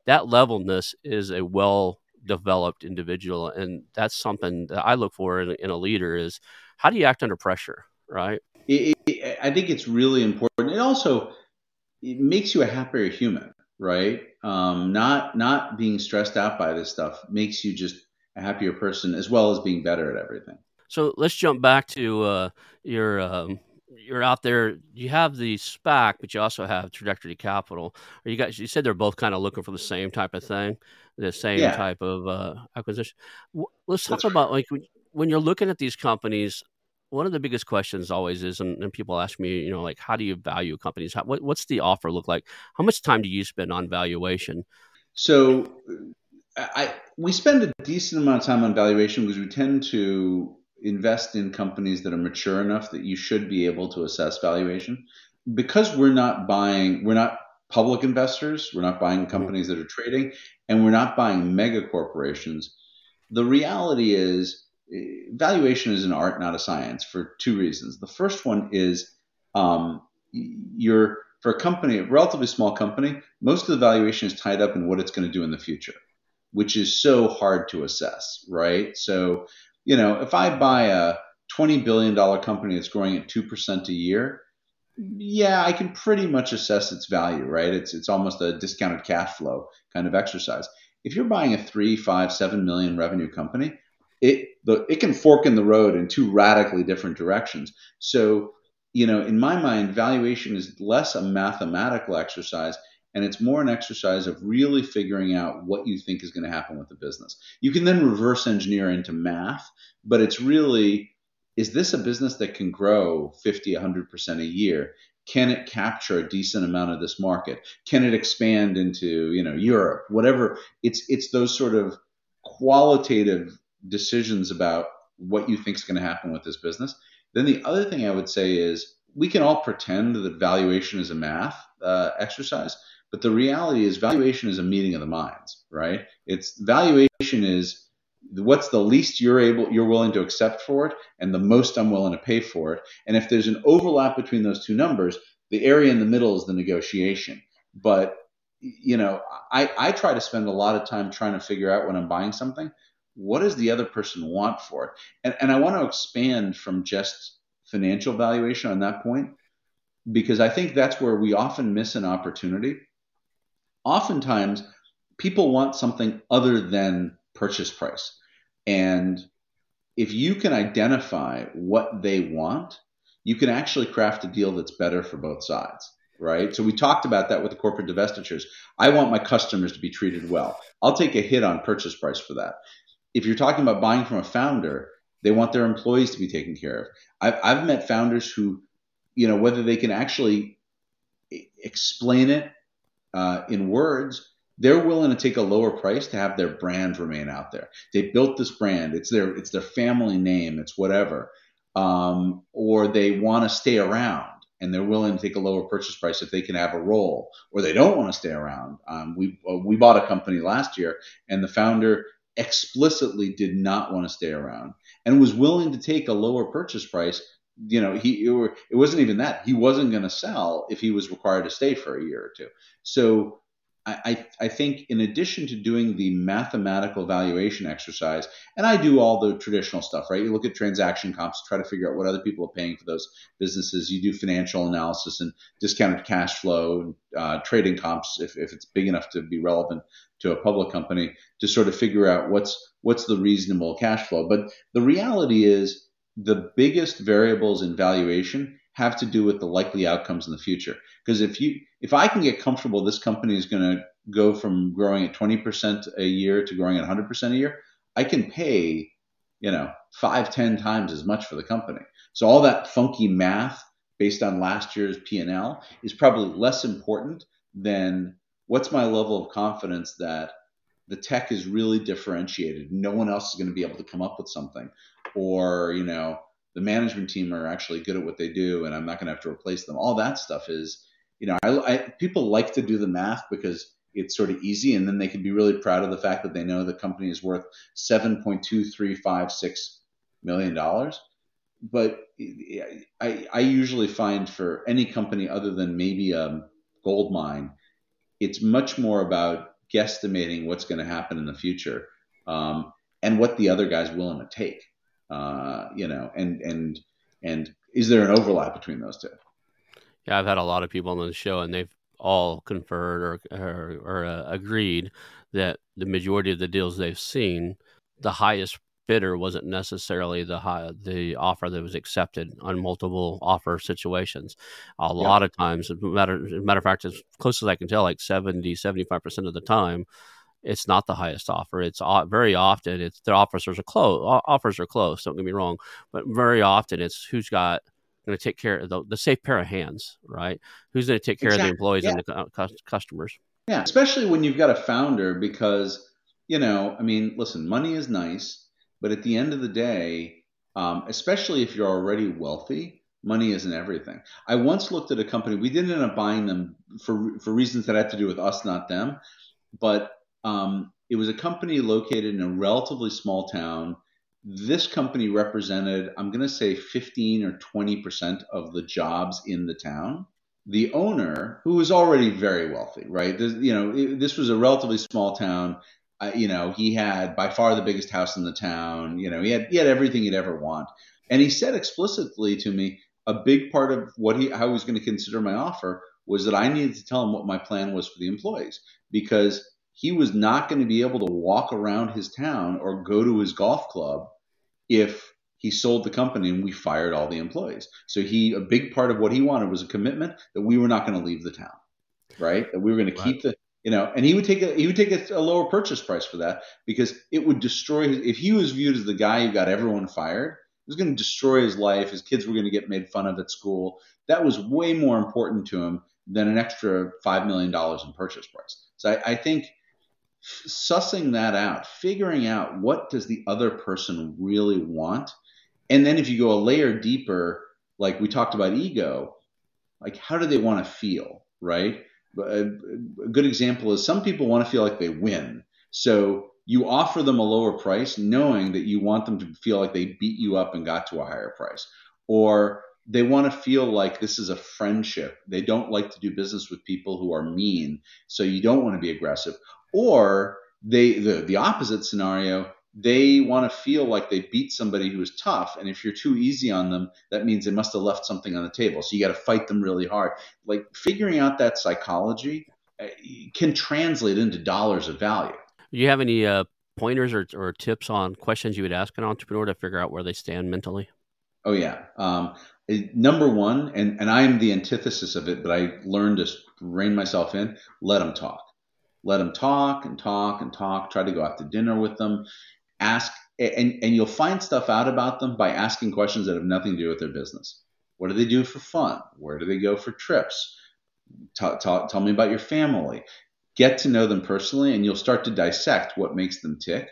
[SPEAKER 1] That levelness is a well developed individual and that's something that i look for in, in a leader is how do you act under pressure right
[SPEAKER 2] It, it, I think it's really important. It also it makes you a happier human, right? Um, not not being stressed out by this stuff makes you just a happier person as well as being better at everything.
[SPEAKER 1] so let's jump back to uh, your um, you're out there. You have the SPAC, but you also have Trajectory Capital. Are you guys? You said they're both kind of looking for the same type of thing, the same yeah. type of uh, acquisition. Let's talk That's about like when you're looking at these companies. One of the biggest questions always is, and, and people ask me, you know, like, how do you value companies? How, what, what's the offer look like? How much time do you spend on valuation?
[SPEAKER 2] So, uh, I we spend a decent amount of time on valuation because we tend to invest in companies that are mature enough that you should be able to assess valuation. Because we're not buying, we're not public investors, we're not buying mm-hmm. companies that are trading, and we're not buying mega corporations. The reality is, valuation is an art, not a science, for two reasons. The first one is um, you're for a company, a relatively small company, most of the valuation is tied up in what it's going to do in the future, which is so hard to assess, right? So you know, if I buy a $20 billion company that's growing at 2% a year, yeah, I can pretty much assess its value, right? It's, it's almost a discounted cash flow kind of exercise. If you're buying a three, five, seven million revenue company, it, the, it can fork in the road in two radically different directions. So, you know, in my mind, valuation is less a mathematical exercise and it's more an exercise of really figuring out what you think is going to happen with the business. You can then reverse engineer into math, but it's really is this a business that can grow 50, 100% a year? Can it capture a decent amount of this market? Can it expand into, you know, Europe? Whatever. It's it's those sort of qualitative decisions about what you think is going to happen with this business. Then the other thing I would say is we can all pretend that valuation is a math uh, exercise, but the reality is valuation is a meeting of the minds, right? It's valuation is what's the least you're able you're willing to accept for it and the most I'm willing to pay for it. And if there's an overlap between those two numbers, the area in the middle is the negotiation. But you know, I, I try to spend a lot of time trying to figure out when I'm buying something, what does the other person want for it? And, and I want to expand from just financial valuation on that point because I think that's where we often miss an opportunity oftentimes people want something other than purchase price. And if you can identify what they want, you can actually craft a deal that's better for both sides, right? So we talked about that with the corporate divestitures. I want my customers to be treated well. I'll take a hit on purchase price for that. If you're talking about buying from a founder, they want their employees to be taken care of. I've, I've met founders who, you know, whether they can actually explain it uh, in words, they're willing to take a lower price to have their brand remain out there. They built this brand. It's their it's their family name. It's whatever. Um, or they want to stay around and they're willing to take a lower purchase price if they can have a role, or they don't want to stay around. Um, we uh, we bought a company last year, and the founder explicitly did not want to stay around and was willing to take a lower purchase price you know, he it wasn't even that he wasn't going to sell if he was required to stay for a year or two. So I, I think in addition to doing the mathematical valuation exercise, and I do all the traditional stuff, right? You look at transaction comps, try to figure out what other people are paying for those businesses. You do financial analysis and discounted cash flow, uh, trading comps, if, if it's big enough to be relevant to a public company, to sort of figure out what's what's the reasonable cash flow. But the reality is the biggest variables in valuation have to do with the likely outcomes in the future. Because if you if I can get comfortable this company is going to go from growing at 20% a year to growing at 100% a year, I can pay, you know, five, ten times as much for the company. So all that funky math based on last year's P&L is probably less important than what's my level of confidence that the tech is really differentiated. No one else is going to be able to come up with something or you know the management team are actually good at what they do and i'm not going to have to replace them. All that stuff is you know I, I, people like to do the math because it's sort of easy and then they can be really proud of the fact that they know the company is worth 7.2356 million dollars. But I, I usually find for any company other than maybe a gold mine it's much more about guesstimating what's going to happen in the future um, and what the other guy's willing to take uh, you know, and and and is there an overlap between those two?
[SPEAKER 1] Yeah, I've had a lot of people on the show, and they've all conferred or or, or uh, agreed that the majority of the deals they've seen, the highest bidder wasn't necessarily the high, the offer that was accepted on multiple offer situations. A yeah. lot of times, matter matter of fact, as close as I can tell, like 70, 75 percent of the time, it's not the highest offer. It's very often it's the offers are close. Offers are close. Don't get me wrong, but very often it's who's got going to take care of the, the, safe pair of hands, right? Who's going to take care exactly. of the employees yeah. and the customers?
[SPEAKER 2] Yeah, especially when you've got a founder, because you know, I mean, listen, money is nice, but at the end of the day, um, especially if you're already wealthy, money isn't everything. I once looked at a company. We didn't end up buying them for for reasons that had to do with us, not them, but um, it was a company located in a relatively small town. This company represented, I'm going to say, 15 or 20 percent of the jobs in the town the owner, who was already very wealthy, right? This, you know, it, this was a relatively small town. Uh, you know, he had by far the biggest house in the town. You know, he had he had everything he'd ever want, and he said explicitly to me, a big part of what he how he was going to consider my offer was that I needed to tell him what my plan was for the employees because he was not going to be able to walk around his town or go to his golf club if he sold the company and we fired all the employees. So he a big part of what he wanted was a commitment that we were not going to leave the town, right? That we were going to keep the you know, and he would take a he would take a, a, lower purchase price for that because it would destroy his. If he was viewed as the guy who got everyone fired, it was going to destroy his life. His kids were going to get made fun of at school. That was way more important to him than an extra five million dollars in purchase price. So I, I think sussing that out, figuring out what does the other person really want, and then if you go a layer deeper, like we talked about ego, like how do they want to feel, right? A, uh, a good example is some people want to feel like they win. So you offer them a lower price knowing that you want them to feel like they beat you up and got to a higher price. Or they want to feel like this is a friendship. They don't like to do business with people who are mean, so you don't want to be aggressive. Or they the the opposite scenario, they want to feel like they beat somebody who is tough. And if you're too easy on them, that means they must have left something on the table. So you got to fight them really hard. Like figuring out that psychology uh, can translate into dollars of value.
[SPEAKER 1] Do you have any uh, pointers or, or tips on questions you would ask an entrepreneur to figure out where they stand mentally?
[SPEAKER 2] Oh, yeah. Um, number one, and, and I am the antithesis of it, but I learned to rein myself in let them talk let them talk and talk and talk try to go out to dinner with them ask and, and you'll find stuff out about them by asking questions that have nothing to do with their business. What do they do for fun? Where do they go for trips? T- t- tell me about your family. Get to know them personally, and you'll start to dissect what makes them tick.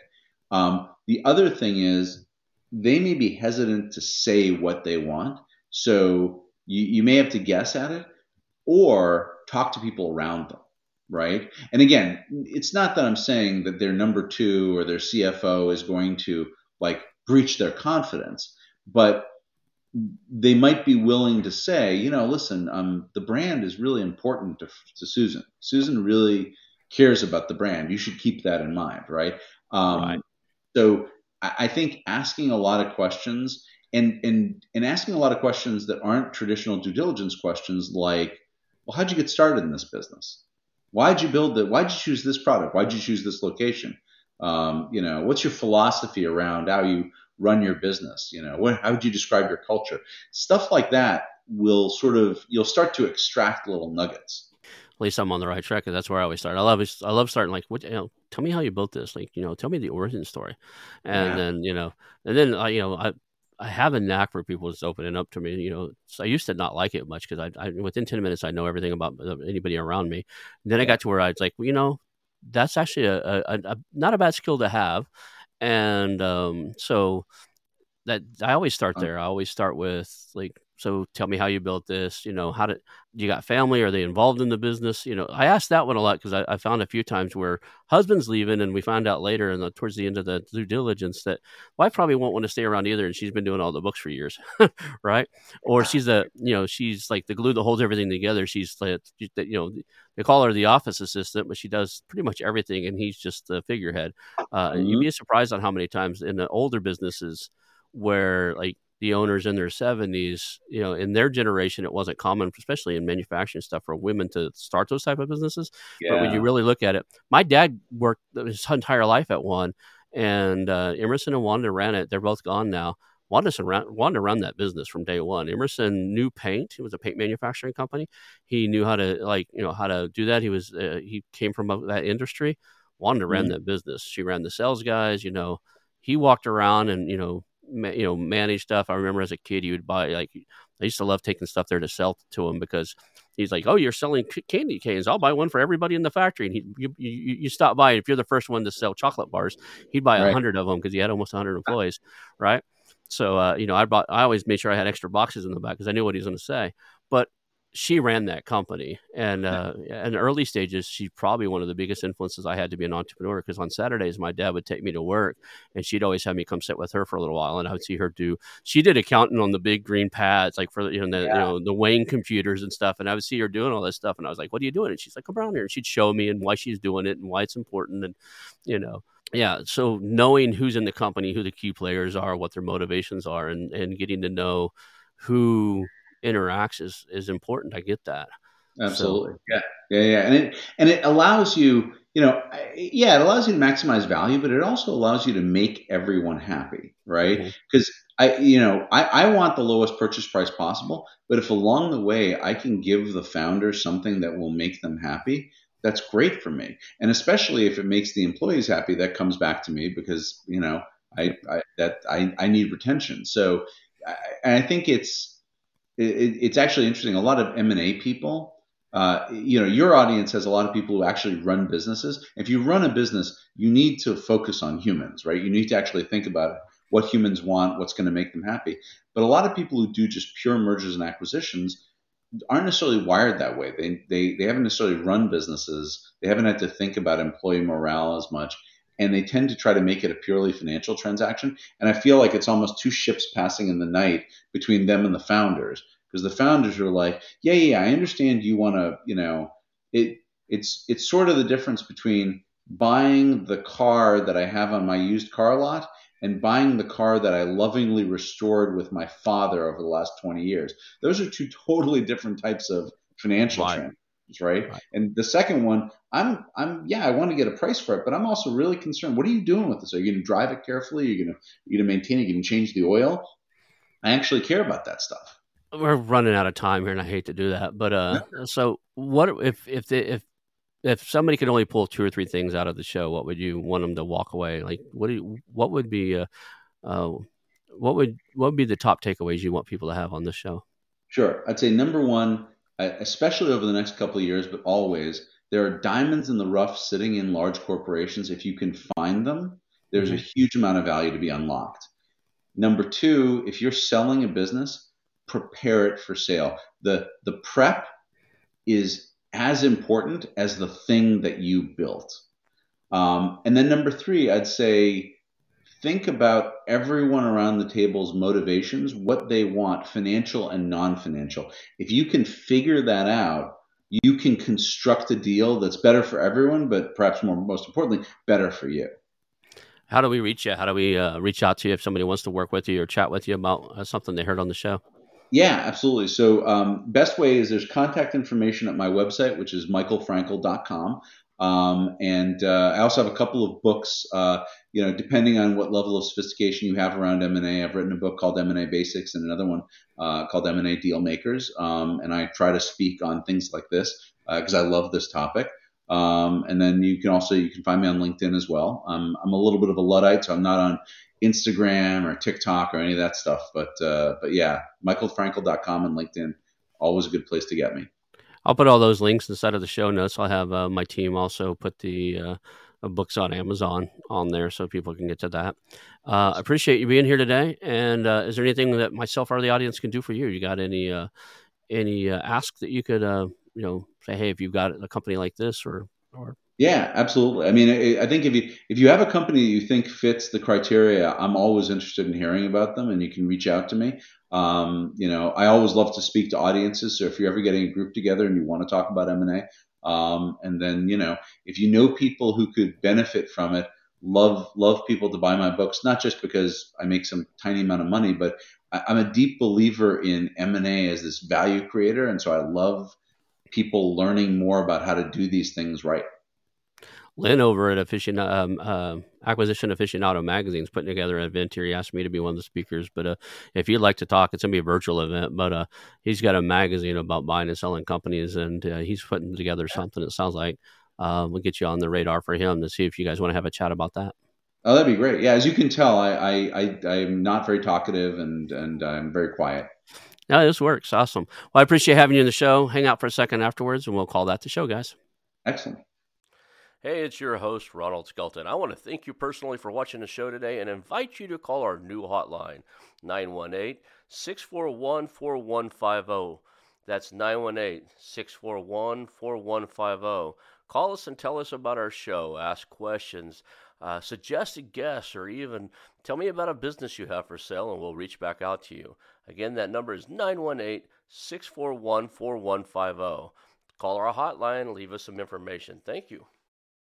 [SPEAKER 2] Um, the other thing is, they may be hesitant to say what they want. So you, you may have to guess at it or talk to people around them right? And again, it's not that I'm saying that their number two or their CFO is going to like breach their confidence, but they might be willing to say, you know, listen, um, the brand is really important to, to Susan. Susan really cares about the brand. You should keep that in mind, right? Um, right. So I think asking a lot of questions and and and asking a lot of questions that aren't traditional due diligence questions like, well, how'd you get started in this business? Why'd you build the? Why'd you choose this product? Why'd you choose this location? Um, you know, what's your philosophy around how you run your business? You know, what, how would you describe your culture? Stuff like that will sort of you'll start to extract little nuggets.
[SPEAKER 1] At least I'm on the right track, because that's where I always start. I love I love starting like, what? You know, tell me how you built this. Like, you know, tell me the origin story, and yeah. then you know, and then I, you know, I I have a knack for people just opening up to me. You know, so I used to not like it much because I, I, within ten minutes I know everything about anybody around me. And then I got to where I was like, well, you know, that's actually a, a, a not a bad skill to have, and um, so that I always start there. I always start with like so tell me how you built this. You know, how did you got family? Are they involved in the business? You know, I asked that one a lot because I, I, found a few times where husband's leaving, and we find out later, and towards the end of the due diligence, that wife probably won't want to stay around either, and she's been doing all the books for years, right? Or she's a, you know, she's like the glue that holds everything together. She's like, you know, they call her the office assistant, but she does pretty much everything, and he's just the figurehead. Uh, mm-hmm. You'd be surprised on how many times in the older businesses where like the owners in their 70s you know in their generation it wasn't common especially in manufacturing stuff for women to start those type of businesses yeah. but when you really look at it my dad worked his entire life at one And uh, Emerson and Wanda ran it. They're both gone now. Wanda ran, Wanda run that business from day one. Emerson knew paint. He was a paint manufacturing company. He knew how to like you know how to do that. He was uh, he came from that industry. Wanda ran mm-hmm. that business. She ran the sales guys. You know, he walked around and you know you know manage stuff. I remember as a kid, he would buy like I used to love taking stuff there to sell to him because he's like, "Oh, you're selling candy canes? I'll buy one for everybody in the factory." And he, you, you, you stop by, and if you're the first one to sell chocolate bars, he'd buy a right. hundred of them because he had almost hundred employees, right? So, uh, you know, I bought, I always made sure I had extra boxes in the back because I knew what he was going to say. But she ran that company and uh, in early stages she's probably one of the biggest influences i had to be an entrepreneur because on saturdays my dad would take me to work and she'd always have me come sit with her for a little while and i would see her do she did accounting on the big green pads like for you know the, yeah. you know the Wang computers and stuff and i would see her doing all this stuff and i was like what are you doing and she's like come around here and she'd show me and why she's doing it and why it's important and you know yeah so knowing who's in the company who the key players are what their motivations are and and getting to know who interacts is is important. I get that.
[SPEAKER 2] Absolutely. So, yeah. Yeah. Yeah. And it and it allows you, you know, yeah, it allows you to maximize value, but it also allows you to make everyone happy, right? Because mm-hmm. I, you know, I, I want the lowest purchase price possible, but if along the way I can give the founders something that will make them happy, that's great for me. And especially if it makes the employees happy, that comes back to me because, you know, I, I that I, I need retention. So I, I think it's it, it's actually interesting. A lot of M and A people, uh, you know, your audience has a lot of people who actually run businesses. If you run a business, you need to focus on humans, right? You need to actually think about what humans want, what's going to make them happy. But a lot of people who do just pure mergers and acquisitions aren't necessarily wired that way. They, they, they haven't necessarily run businesses. They haven't had to think about employee morale as much. And they tend to try to make it a purely financial transaction. And I feel like it's almost two ships passing in the night between them and the founders because the founders are like, yeah, yeah, I understand you want to, you know, it it's it's sort of the difference between buying the car that I have on my used car lot and buying the car that I lovingly restored with my father over the last 20 years. Those are two totally different types of financial right. Transactions, right? right? And the second one, I'm I'm yeah, I want to get a price for it, but I'm also really concerned. What are you doing with this? Are you going to drive it carefully? Are you going to you going to maintain it? Are you going to change the oil? I actually care about that stuff
[SPEAKER 1] we're running out of time here, and I hate to do that. But uh, so what if if the, if if somebody could only pull two or three things out of the show, what would you want them to walk away? Like, what do you, what would be uh, uh, what would what would be the top takeaways you want people to have on this show?
[SPEAKER 2] Sure, I'd say number one, especially over the next couple of years, but always there are diamonds in the rough sitting in large corporations. If you can find them, there's mm-hmm. a huge amount of value to be unlocked. Number two, if you're selling a business, prepare it for sale. The the prep is as important as the thing that you built. Um, and then number three, I'd say think about everyone around the table's motivations, what they want, financial and non-financial. If you can figure that out, you can construct a deal that's better for everyone, but perhaps more most importantly, better for you.
[SPEAKER 1] How do we reach you? How do we uh, reach out to you if somebody wants to work with you or chat with you about uh, something they heard on the show?
[SPEAKER 2] Yeah, absolutely. So, um, best way is there's contact information at my website, which is michaelfrankel.com. Um, and uh, I also have a couple of books. Uh, you know, depending on what level of sophistication you have around M&A, I've written a book called M&A Basics and another one uh, called M&A Deal Makers. Um, and I try to speak on things like this because uh, I love this topic. Um, and then you can also you can find me on LinkedIn as well. Um, I'm a little bit of a luddite, so I'm not on Instagram or TikTok or any of that stuff. But uh, but yeah, michaelfrankel.com and LinkedIn, always a good place to get me.
[SPEAKER 1] I'll put all those links inside of the show notes. I'll have uh, my team also put the uh, uh books on Amazon on there so people can get to that. Uh, I appreciate you being here today. And uh, is there anything that myself or the audience can do for you? You got any uh, any ask that you could you know say, hey, if you've got a company like this or or
[SPEAKER 2] yeah, absolutely. I mean, I think if you if you have a company that you think fits the criteria, I'm always interested in hearing about them, and you can reach out to me. Um, you know, I always love to speak to audiences. So if you're ever getting a group together and you want to talk about M and A, um, and then you know, if you know people who could benefit from it, love love people to buy my books. Not just because I make some tiny amount of money, but I, I'm a deep believer in M and A as this value creator, and so I love people learning more about how to do these things right
[SPEAKER 1] Lynn over at Aficionado, um, uh, Acquisition Aficionado Magazine is putting together an event here. He asked me to be one of the speakers, but uh, if you'd like to talk, it's going to be a virtual event. But uh, he's got a magazine about buying and selling companies, and uh, he's putting together something. It sounds like uh, we'll get you on the radar for him to see if you guys want to have a chat about that.
[SPEAKER 2] Oh, that'd be great. Yeah, as you can tell, I I, I am not very talkative and and I'm very quiet.
[SPEAKER 1] Yeah, this works. Awesome. Well, I appreciate having you in the show. Hang out for a second afterwards, and we'll call that the show, guys.
[SPEAKER 2] Excellent.
[SPEAKER 3] Hey, it's your host, Ronald Skelton. I want to thank you personally for watching the show today and invite you to call our new hotline, 918 641 4150. That's 918 641 4150. Call us and tell us about our show, ask questions, uh, a guest, or even tell me about a business you have for sale, and we'll reach back out to you. Again, that number is 918 641 4150. Call our hotline, leave us some information. Thank you.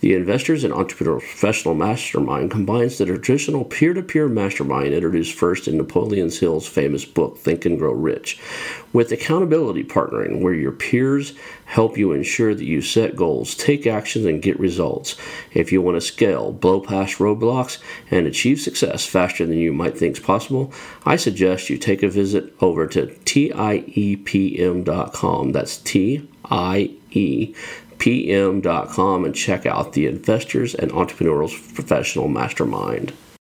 [SPEAKER 1] The Investors and Entrepreneurs Professional Mastermind combines the traditional peer to peer mastermind introduced first in Napoleon Hill's famous book, Think and Grow Rich, with accountability partnering, where your peers help you ensure that you set goals, take actions, and get results. If you want to scale, blow past roadblocks, and achieve success faster than you might think is possible, I suggest you take a visit over to TIEPM.com. That's T I E pm.com and check out the Investors and Entrepreneurs Professional Mastermind.